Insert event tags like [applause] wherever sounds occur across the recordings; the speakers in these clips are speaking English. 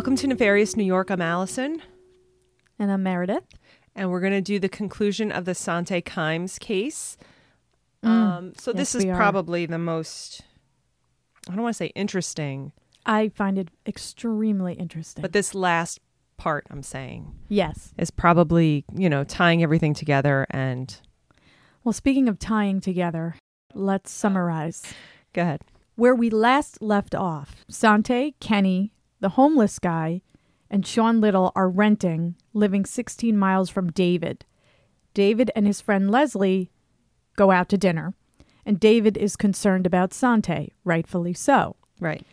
Welcome to Nefarious New York. I'm Allison, And I'm Meredith. and we're going to do the conclusion of the Sante Kimes case. Um, so this Mm. Is probably the most, I don't want to say interesting, I find it extremely interesting. but this last part I'm saying yes. is probably, you know, tying everything together. And Well, speaking of tying together, let's summarize. go ahead. Where we last left off, Sante, Kenny, the homeless guy, and Sean Little are renting, living 16 miles from David. David and his friend Leslie go out to dinner, and David is concerned about Sante, rightfully so. Right.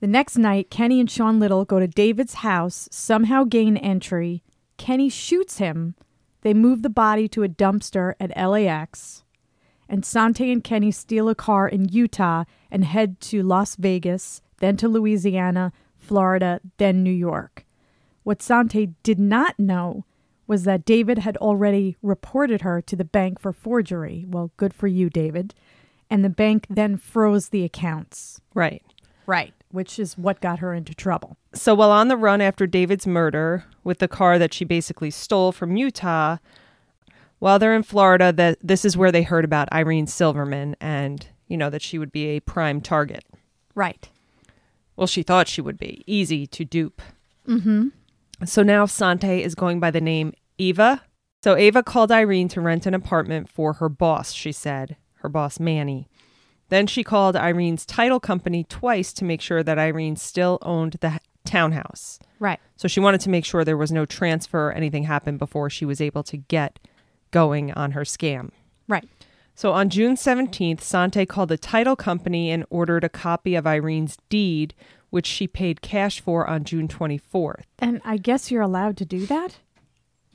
The next night, Kenny and Sean Little go to David's house, somehow gain entry. Kenny shoots him. They move the body to a dumpster at LAX. And Sante and Kenny steal a car in Utah and head to Las Vegas, then to Louisiana, Florida, then New York. What Sante did not know was that David had already reported her to the bank for forgery. Well, good for you, David. And the bank then froze the accounts. Right. Right. Which is what got her into trouble. So while on the run after David's murder with the car that she basically stole from Utah, while they're in Florida, that this is where they heard about Irene Silverman and, you know, that she would be a prime target. Right. Well, she thought she would be easy to dupe. Mm-hmm. So now Sante is going by the name Eva. So Eva called Irene to rent an apartment for her boss, she said, her boss Manny. Then she called Irene's title company twice to make sure that Irene still owned the townhouse. Right. So she wanted to make sure there was no transfer or anything happened before she was able to get going on her scam. Right. So on June 17th, Sante called the title company and ordered a copy of Irene's deed, which she paid cash for on June 24th. And I guess you're allowed to do that?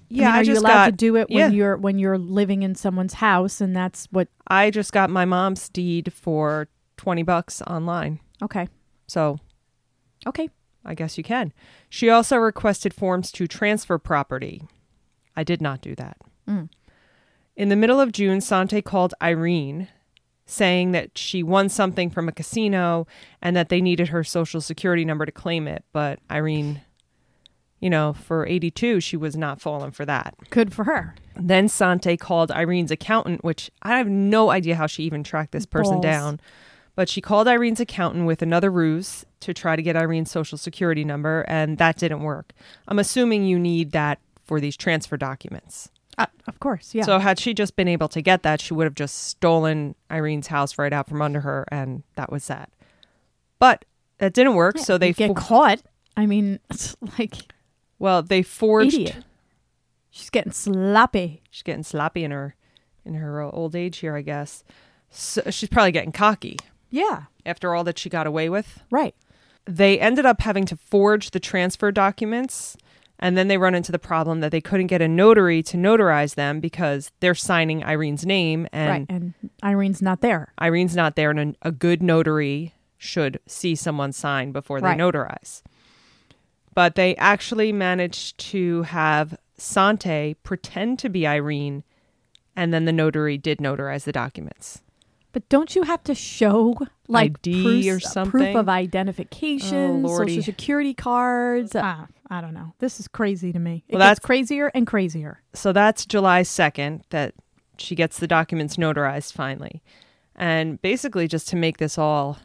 Yeah, I, mean, are you just allowed got, to do it when yeah. you're when you're living in someone's house and that's what I just got my mom's deed for 20 bucks online. Okay. So Okay. I guess you can. She also requested forms to transfer property. I did not do that. Mm. In the middle of June, Sante called Irene saying that she won something from a casino and that they needed her social security number to claim it. But Irene, you know, for 82, she was not falling for that. Good for her. Then Sante called Irene's accountant, which I have no idea how she even tracked this person Balls. down. But she called Irene's accountant with another ruse to try to get Irene's social security number, and that didn't work. I'm assuming you need that for these transfer documents. Uh, of course. Yeah. So, had she just been able to get that, she would have just stolen Irene's house right out from under her, and that was that. But that didn't work, so they get fo- caught. I mean, it's [laughs] like well they forged. idiot. She's getting sloppy. She's getting sloppy in her in her old age here, I guess. So she's probably getting cocky Yeah. after all that she got away with. Right. They ended up having to forge the transfer documents, and then they run into the problem that they couldn't get a notary to notarize them because they're signing Irene's name, and right. And Irene's not there. Irene's not there, and a, a good notary should see someone sign before they Right. notarize. But they actually managed to have Sante pretend to be Irene, and then the notary did notarize the documents. But don't you have to show like ID proofs- or Proof of identification, Oh, social security cards. Ah, I don't know. This is crazy to me. It Well, gets that's- crazier and crazier. So that's July 2nd that she gets the documents notarized finally. And basically, just to make this all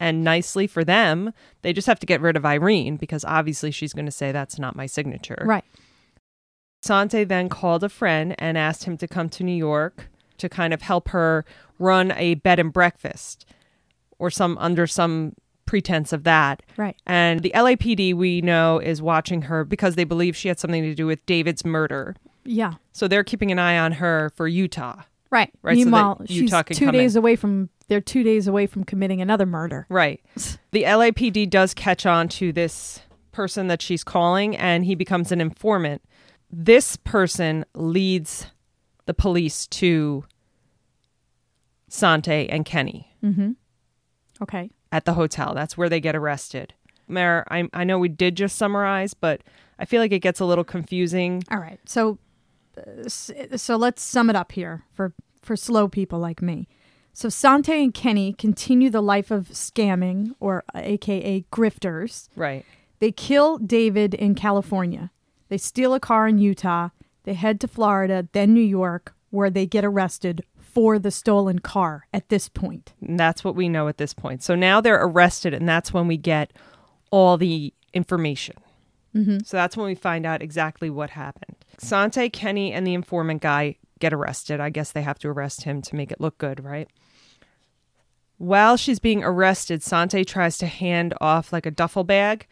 and nicely for them, they just have to get rid of Irene because obviously she's going to say that's not my signature. Right. Sante then called a friend and asked him to come to New York to kind of help her run a bed and breakfast or some under some pretense of that. Right. And the LAPD we know is watching her because they believe she had something to do with David's murder. Yeah. So they're keeping an eye on her for Utah. Right. Right, so Meanwhile, she's Utah can two days in. away from. They're two days away from committing another murder. Right. [laughs] The LAPD does catch on to this person that she's calling and he becomes an informant. This person leads the police to Sante and Kenny Mm-hmm. Okay. at the hotel. That's where they get arrested. Mayor, I, I know we did just summarize, but I feel like it gets a little confusing. All right. So, uh, so let's sum it up here for for slow people like me. So Sante and Kenny continue the life of scamming, or AKA grifters. Right. They kill David in California. They steal a car in Utah. They head to Florida, then New York, where they get arrested for the stolen car at this point. And that's what we know at this point. So now they're arrested, and that's when we get all the information. Mm-hmm. So that's when we find out exactly what happened. Sante, Kenny, and the informant guy get arrested. I guess they have to arrest him to make it look good, right? While she's being arrested, Sante tries to hand off like a duffel bag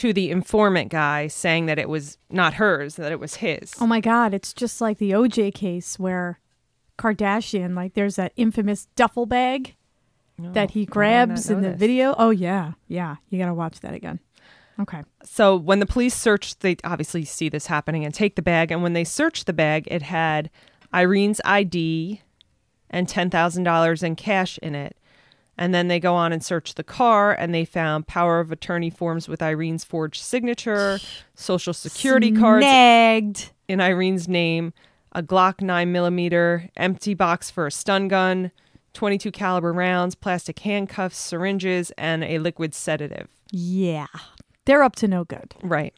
to the informant guy, saying that it was not hers, that it was his. Oh my God, it's just like the OJ case where Kardashian, like there's that infamous duffel bag No, that he I did not grabs in the video. Oh, yeah. Yeah. You got to watch that again. Okay. So when the police search, they obviously see this happening and take the bag. And when they search the bag, it had Irene's ID and $10,000 in cash in it. And then they go on and search the car and they found power of attorney forms with Irene's forged signature, social security cards in Irene's name, a Glock 9 millimeter, empty box for a stun gun, 22 caliber rounds, plastic handcuffs, syringes, and a liquid sedative. Yeah. They're up to no good. Right.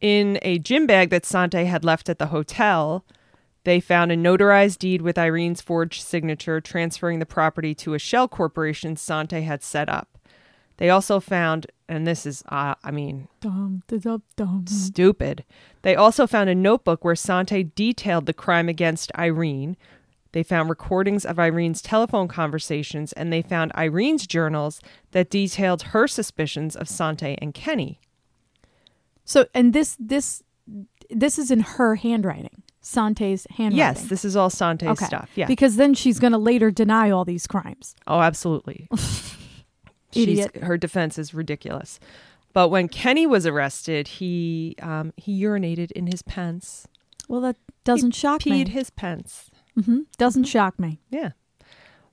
In a gym bag that Sante had left at the hotel, they found a notarized deed with Irene's forged signature transferring the property to a shell corporation Sante had set up. They also found, and this is, uh, I mean, Dum, da, dum, dum. stupid. They also found a notebook where Sante detailed the crime against Irene. They found recordings of Irene's telephone conversations, and they found Irene's journals that detailed her suspicions of Sante and Kenny. So, and this, this, this is in her handwriting, Sante's handwriting. Yes, this is all Sante's okay. stuff. Yeah. Because then she's going to later deny all these crimes. oh, absolutely. [laughs] She's, Idiot. her defense is ridiculous. But when Kenny was arrested, he um, he urinated in his pants. Well, that doesn't shock me. Peed me. his pants. hmm Doesn't shock me. Yeah.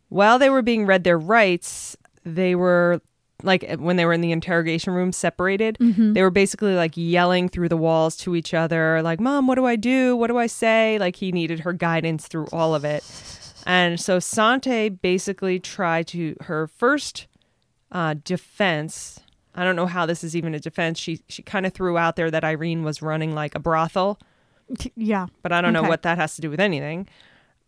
While they were being read their rights, they were like when they were in the interrogation room separated, Mm-hmm. they were basically like yelling through the walls to each other, like, Mom, what do I do? What do I say? Like he needed her guidance through all of it. And so Sante basically tried to her first uh, defense. I don't know how this is even a defense. She she kind of threw out there that Irene was running like a brothel Yeah. but I don't know what that has to do with anything.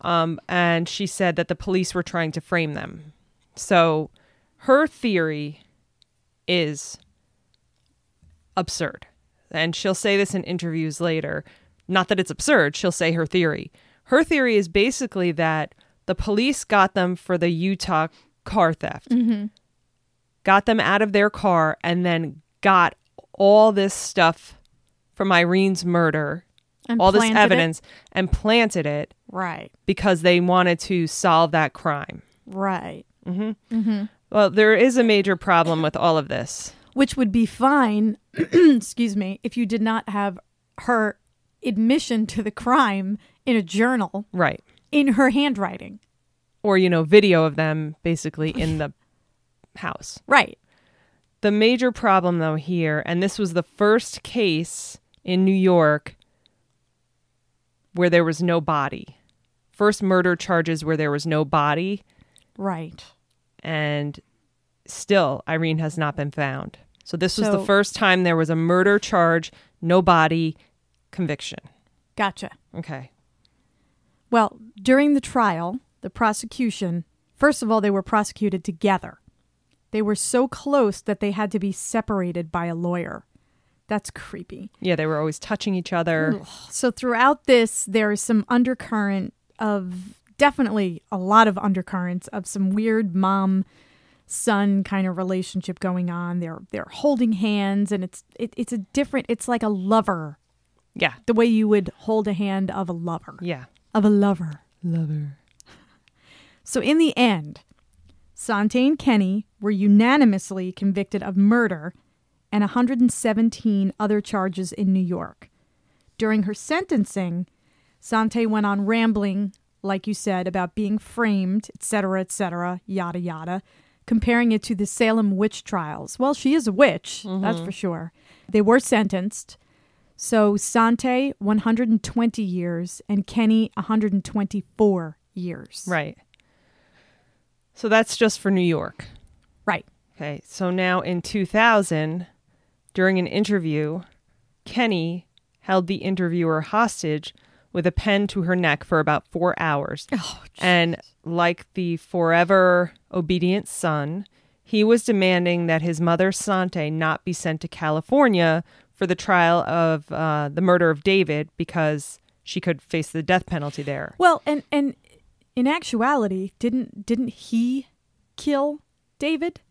Um, and she said that the police were trying to frame them. So her theory is absurd. And she'll say this in interviews later. Not that it's absurd, she'll say her theory. Her theory is basically that the police got them for the Utah car theft, Mm-hmm. got them out of their car, and then got all this stuff from Irene's murder And all this planted it? evidence and planted it Right. because they wanted to solve that crime. Right. Well, there is a major problem with all of this. Which would be fine, [clears throat] excuse me, if you did not have her admission to the crime in a journal Right. in her handwriting. Or, you know, video of them basically in the house. [laughs] Right. The major problem, though, here, and this was the first case in New York where there was no body. First murder charges where there was no body, Right. And still Irene has not been found. So this was the first time there was a murder charge, no body, conviction. Gotcha. Okay. Well, during the trial, the prosecution, first of all, they were prosecuted together. They were so close that they had to be separated by a lawyer. That's creepy. Yeah, they were always touching each other. So throughout this, there is some undercurrent of definitely a lot of undercurrents of some weird mom son kind of relationship going on. They're they're holding hands and it's it, it's a different it's like a lover. Yeah. The way you would hold a hand of a lover. Yeah. Of a lover. Lover. [laughs] So in the end, Sante and Kenny were unanimously convicted of murder and 117 other charges in New York. During her sentencing, Sante went on rambling, like you said, about being framed, etc., etc., yada yada, comparing it to the Salem witch trials. Well, she is a witch, that's mm-hmm. for sure. They were sentenced. So Sante 120 years and Kenny 124 years. Right. So that's just for New York. Right. Okay. So now in 2000, during an interview, Kenny held the interviewer hostage with a pen to her neck for about four hours. Oh, And like the forever obedient son, he was demanding that his mother, Sante, not be sent to California for the trial of uh, the murder of David because she could face the death penalty there. Well, and and in actuality, didn't didn't he kill David?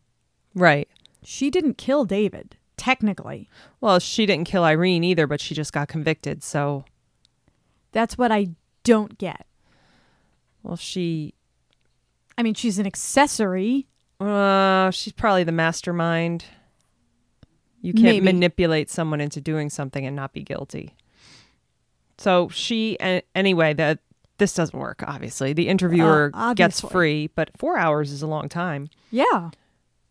Right. She didn't kill David, technically. Well, she didn't kill Irene either, but she just got convicted. So, That's what I don't get. well, she, I mean, she's an accessory. uh, she's probably the mastermind. You can't Maybe. manipulate someone into doing something and not be guilty. So she, a- anyway, that this doesn't work. Obviously, the interviewer Uh, gets free, but four hours is a long time. Yeah.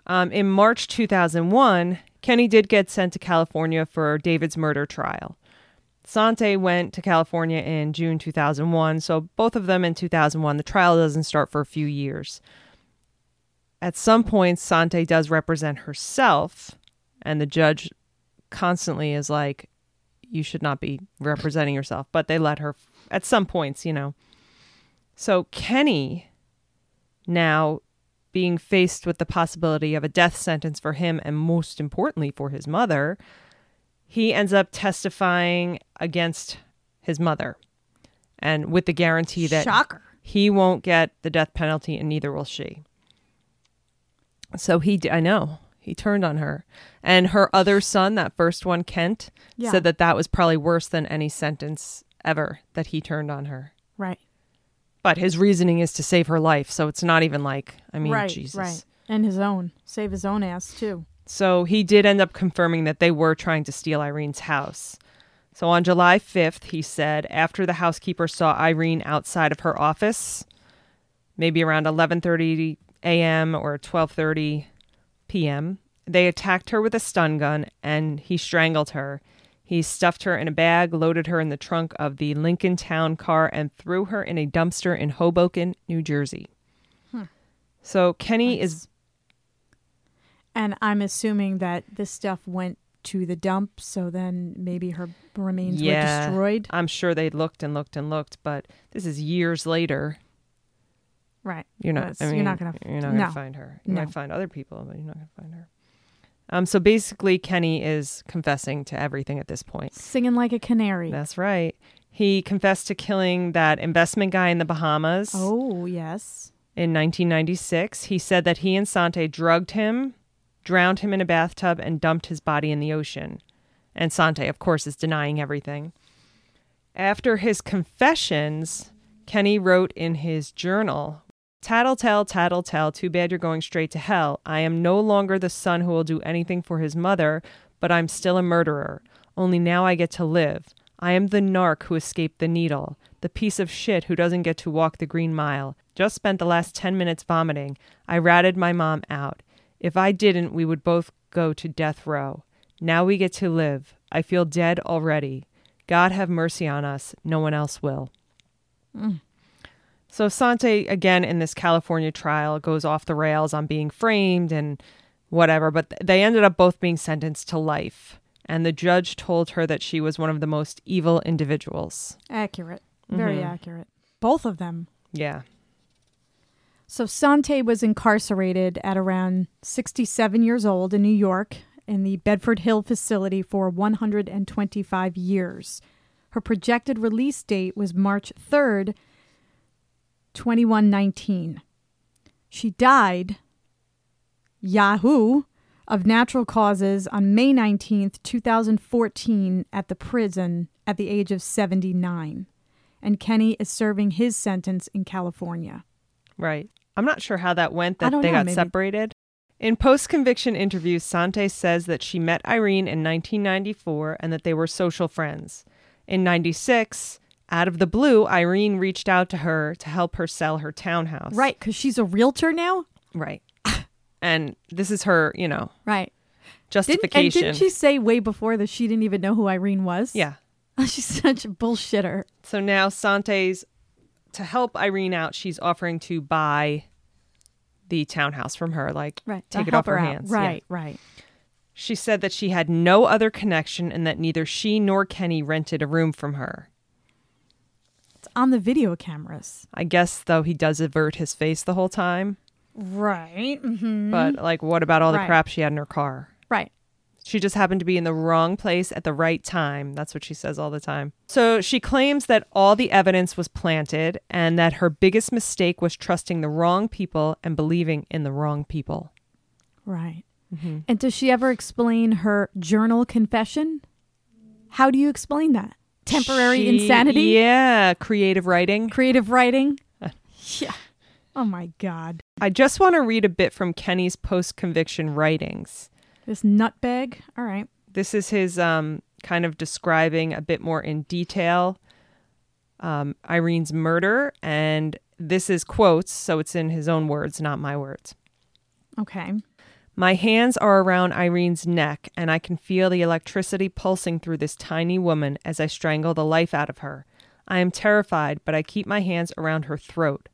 Um, in March 2001, Kenny did get sent to California for David's murder trial. Sante went to California in June 2001, so both of them in 2001. The trial doesn't start for a few years. At some point, Sante does represent herself, and the judge constantly is like, You should not be representing yourself. But they let her at some points, you know. So Kenny now being faced with the possibility of a death sentence for him and most importantly for his mother, he ends up testifying against his mother and with the guarantee that Shocker. he won't get the death penalty and neither will she. So he, d- I know, he turned on her. And her other son, that first one, Kent, Yeah. said that that was probably worse than any sentence ever that he turned on her. Right. But his reasoning is to save her life. So it's not even like, I mean, right. Jesus. Right. And his own. Save his own ass, too. So he did end up confirming that they were trying to steal Irene's house. So on July 5th, he said after the housekeeper saw Irene outside of her office, maybe around 11:30 a.m. or 12:30 p.m., they attacked her with a stun gun and he strangled her. He stuffed her in a bag, loaded her in the trunk of the Lincoln Town car and threw her in a dumpster in Hoboken, New Jersey. Hmm. So Kenny is And I'm assuming that this stuff went to the dump, so then maybe her remains Yeah. were destroyed. I'm sure they looked and looked and looked, but this is years later. Right. You're not. That's- I you're you're not gonna- You're not gonna no. find her. You No. might find other people, but you're not gonna find her. Um. So basically, Kenny is confessing to everything at this point. Singing like a canary. That's right. He confessed to killing that investment guy in the Bahamas Oh, yes. in 1996. He said that he and Sante drugged him, drowned him in a bathtub, and dumped his body in the ocean. And Sante, of course, is denying everything. After his confessions, Kenny wrote in his journal Tattletale, tattletale, too bad you're going straight to hell. I am no longer the son who will do anything for his mother, but I'm still a murderer. Only now I get to live. I am the narc who escaped the needle, the piece of shit who doesn't get to walk the green mile. Just spent the last 10 minutes vomiting. I ratted my mom out. If I didn't, we would both go to death row. Now we get to live. I feel dead already. God have mercy on us. No one else will. So Sante, again, in this California trial, goes off the rails on being framed and whatever, but they ended up both being sentenced to life. And the judge told her that she was one of the most evil individuals. Accurate. Very Mhm. accurate. Both of them. Yeah. So Sante was incarcerated at around 67 years old in New York in the Bedford Hill facility for 125 years. Her projected release date was March 3rd, 2119. She died, Yahoo, of natural causes on May 19th, 2014, at the prison at the age of 79. And Kenny is serving his sentence in California. Right. I'm not sure how that went that they know, got maybe- separated. In post conviction interviews, Sante says that she met Irene in 1994 and that they were social friends. In 96, out of the blue, Irene reached out to her to help her sell her townhouse. Right, because she's a realtor now. Right. and this is her, you know, Right. Didn't, justification. and didn't she say way before that she didn't even know who Irene was? yeah. [laughs] she's such a bullshitter. So now Sante's to help Irene out, she's offering to buy the townhouse from her, like Right. take it off her, out. hands. Yeah. Right, right. She said that she had no other connection and that neither she nor Kenny rented a room from her. It's on the video cameras. I guess though he does avert his face the whole time. Right. Mm-hmm. But like what about all the Right. crap she had in her car? right. She just happened to be in the wrong place at the right time. That's what she says all the time. So she claims that all the evidence was planted and that her biggest mistake was trusting the wrong people and believing in the wrong people. Right. Mm-hmm. And does she ever explain her journal confession? How do you explain that? Temporary She- insanity? Yeah, creative writing. Creative writing? [laughs] yeah. Oh my God. I just want to read a bit from Kenny's post conviction writings. This nutbag? All right. This is his um, kind of describing a bit more in detail um, Irene's murder. And this is quotes, so it's in his own words, not my words. Okay. My hands are around Irene's neck, and I can feel the electricity pulsing through this tiny woman as I strangle the life out of her. I am terrified, but I keep my hands around her throat.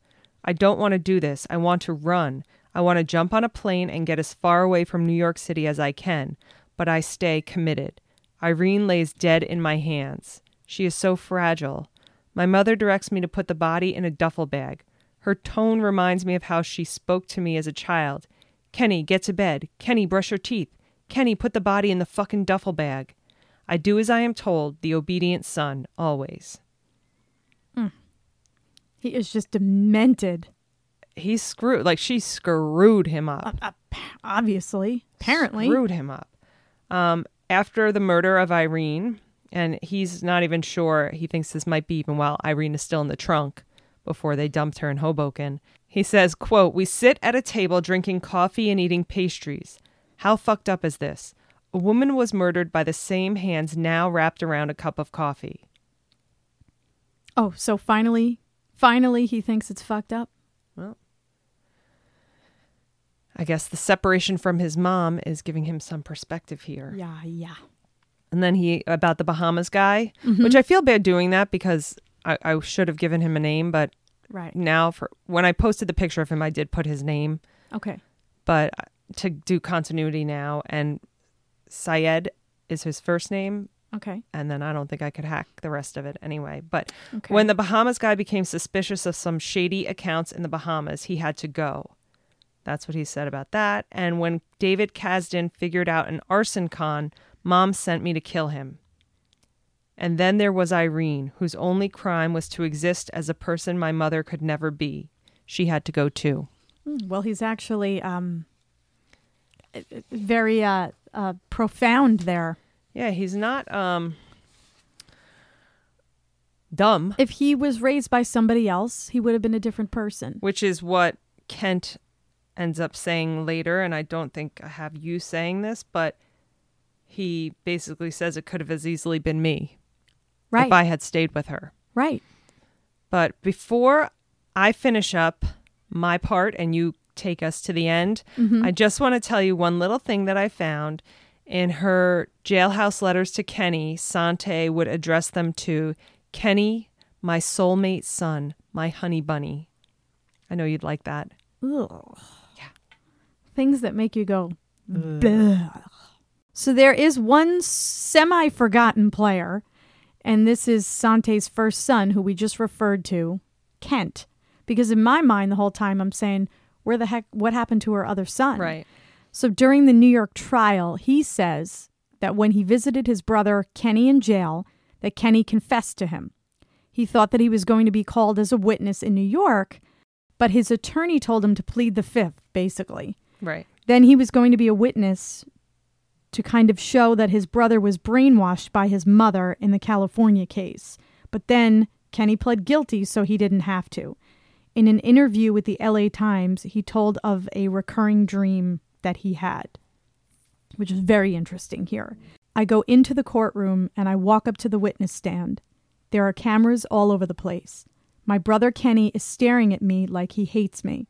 I don't want to do this. I want to run. I want to jump on a plane and get as far away from New York City as I can, but I stay committed. Irene lays dead in my hands. She is so fragile. My mother directs me to put the body in a duffel bag. Her tone reminds me of how she spoke to me as a child. Kenny, get to bed. Kenny, brush your teeth. Kenny, put the body in the fucking duffel bag. I do as I am told, the obedient son, always. Mm. He is just demented. He's screwed. Like, she screwed him up. Uh, obviously. Apparently. Screwed him up. Um, after the murder of Irene, and he's not even sure, he thinks this might be even while Irene is still in the trunk before they dumped her in Hoboken. He says, quote, We sit at a table drinking coffee and eating pastries. How fucked up is this? A woman was murdered by the same hands now wrapped around a cup of coffee. Oh, so finally, finally he thinks it's fucked up? I guess the separation from his mom is giving him some perspective here. Yeah, yeah. And then he about the Bahamas guy, mm-hmm. which I feel bad doing that because I, I should have given him a name, but Right. now for when I posted the picture of him, I did put his name, Okay. but to do continuity now, and Syed is his first name, Okay. and then I don't think I could hack the rest of it anyway. But Okay. when the Bahamas guy became suspicious of some shady accounts in the Bahamas, he had to go. That's what he said about that. And when David Kazdin figured out an arson con, mom sent me to kill him. And then there was Irene, whose only crime was to exist as a person my mother could never be. She had to go too. Mm, Well, he's actually um, very uh, uh, profound there. Yeah, he's not um dumb, If he was raised by somebody else, he would have been a different person. which is what Kent ends up saying later. And I don't think I have you saying this, but he basically says it could have as easily been me Right. if I had stayed with her. right. But before I finish up my part and you take us to the end, mm-hmm. I just want to tell you one little thing that I found. In her jailhouse letters to Kenny, Sante would address them to Kenny, my soulmate son, my honey bunny. I know you'd like that. Ugh. Things that make you go. "Bleh." So there is one semi forgotten player, and this is Sante's first son, who we just referred to, Kent. Because in my mind, the whole time I'm saying, where the heck, what happened to her other son? Right. So during the New York trial, he says that when he visited his brother Kenny in jail, that Kenny confessed to him. He thought that he was going to be called as a witness in New York, but his attorney told him to plead the fifth, basically. Right. Then he was going to be a witness to kind of show that his brother was brainwashed by his mother in the California case. But then Kenny pled guilty, so he didn't have to. In an interview with the LA Times, he told of a recurring dream that he had, which is very interesting here. I go into the courtroom and I walk up to the witness stand. There are cameras all over the place. My brother Kenny is staring at me like he hates me.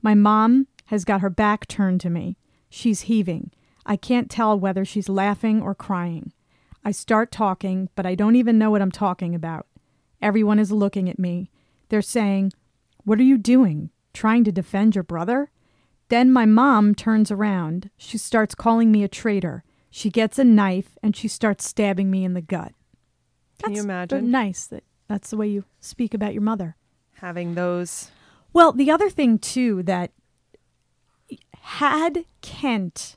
My mom has got her back turned to me. She's heaving. I can't tell whether she's laughing or crying. I start talking, but I don't even know what I'm talking about. Everyone is looking at me. They're saying, What are you doing? Trying to defend your brother? Then my mom turns around. She starts calling me a traitor. She gets a knife and she starts stabbing me in the gut. Can you That's imagine? Nice that that's the way you speak about your mother. Having those. Well, the other thing too that had Kent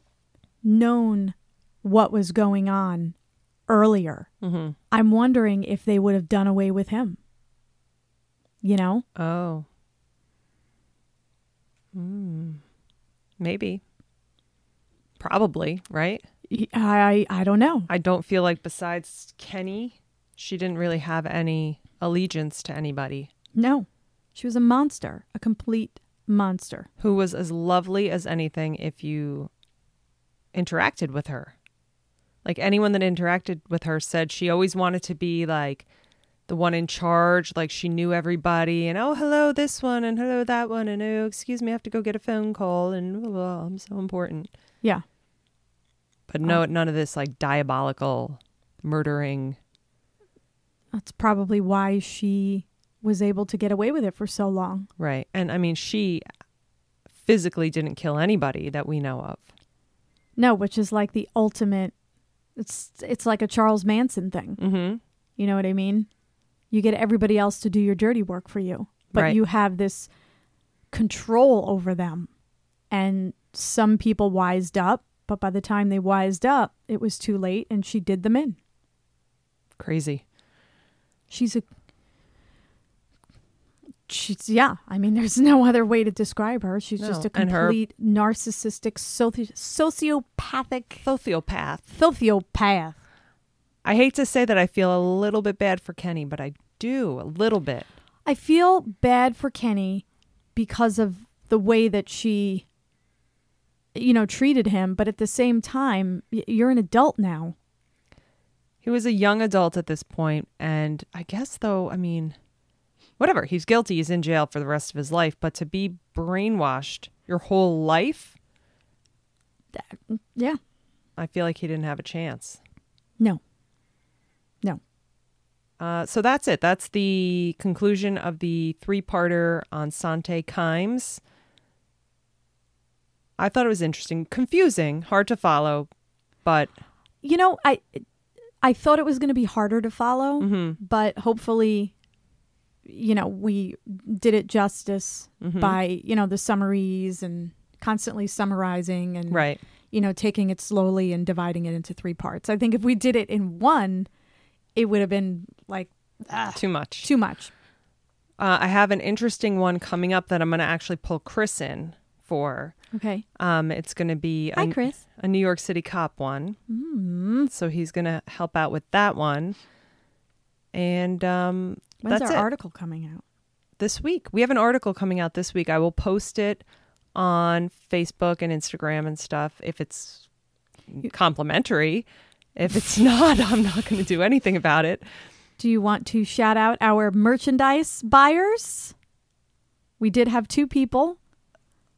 known what was going on earlier, hmm I'm wondering if they would have done away with him. You know? Oh. Hmm. Maybe. Probably, right? I I don't know. I don't feel like besides Kenny, she didn't really have any allegiance to anybody No. She was a monster, a complete monster. who was as lovely as anything if you interacted with her. Like anyone that interacted with her said she always wanted to be like the one in charge, like she knew everybody and oh hello this one and hello that one and oh excuse me I have to go get a phone call and blah, blah, I'm so important. Yeah. But no um, none of this like diabolical murdering. That's probably why she was able to get away with it for so long. Right. And I mean she physically didn't kill anybody that we know of. No, which is like the ultimate it's it's like a Charles Manson thing. Mhm. You know what I mean? You get everybody else to do your dirty work for you, but Right. you have this control over them. And some people wised up, but by the time they wised up, it was too late and she did them in. Crazy. She's a She's yeah, I mean there's no other way to describe her. She's just a and her- complete narcissistic soci- sociopathic Sociopath. sociopath. I hate to say that I feel a little bit bad for Kenny, but I do a little bit. I feel bad for Kenny because of the way that she, you know, treated him. But at the same time, you're an adult now. He was a young adult at this point, and I guess though, I mean, whatever, he's guilty, he's in jail for the rest of his life, but to be brainwashed your whole life, Yeah. I feel like he didn't have a chance. No. No. Uh, so that's it. That's the conclusion of the three-parter on Sante Kimes. I thought it was interesting, confusing, hard to follow, but You know, I, I thought it was going to be harder to follow, mhm, but hopefully, you know, we did it justice mhm. by you know the summaries and constantly summarizing and right. you know, taking it slowly and dividing it into three parts. I think if we did it in one, it would have been like ah, Too much. too much. Uh, I have an interesting one coming up that I'm going to actually pull Chris in for. Okay. Um, it's going to be Hi, a, Chris. a New York City cop one. Mm. So he's going to help out with that one. And um, When's that's our it. article coming out? this week, we have an article coming out this week. I will post it on Facebook and Instagram and stuff if it's complimentary. If it's [laughs] not, I'm not going to do anything about it. Do you want to shout out our merchandise buyers? We did have two people.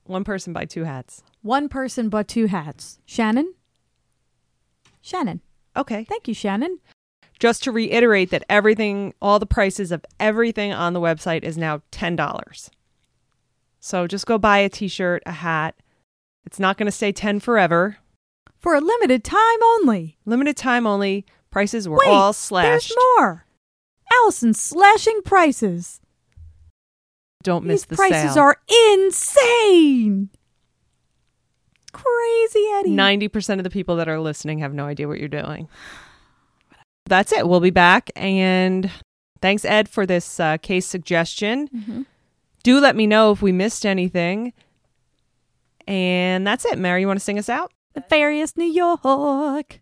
One person buy two hats. One person bought two hats. Shannon? Shannon. Okay. Thank you, Shannon. Just to reiterate that everything, all the prices of everything on the website is now $10. So just go buy a t shirt, a hat. It's not going to stay 10 forever. For a limited time only. Limited time only. Prices were Wait, all slashed. There's more. Allison's slashing prices. Don't miss These the prices sale. are insane. Crazy Eddie. 90% of the people that are listening have no idea what you're doing. That's it. We'll be back. And thanks, Ed, for this uh, case suggestion. Mhm. Do let me know if we missed anything. And that's it. Mary, you want to sing us out? The Nefarious New York.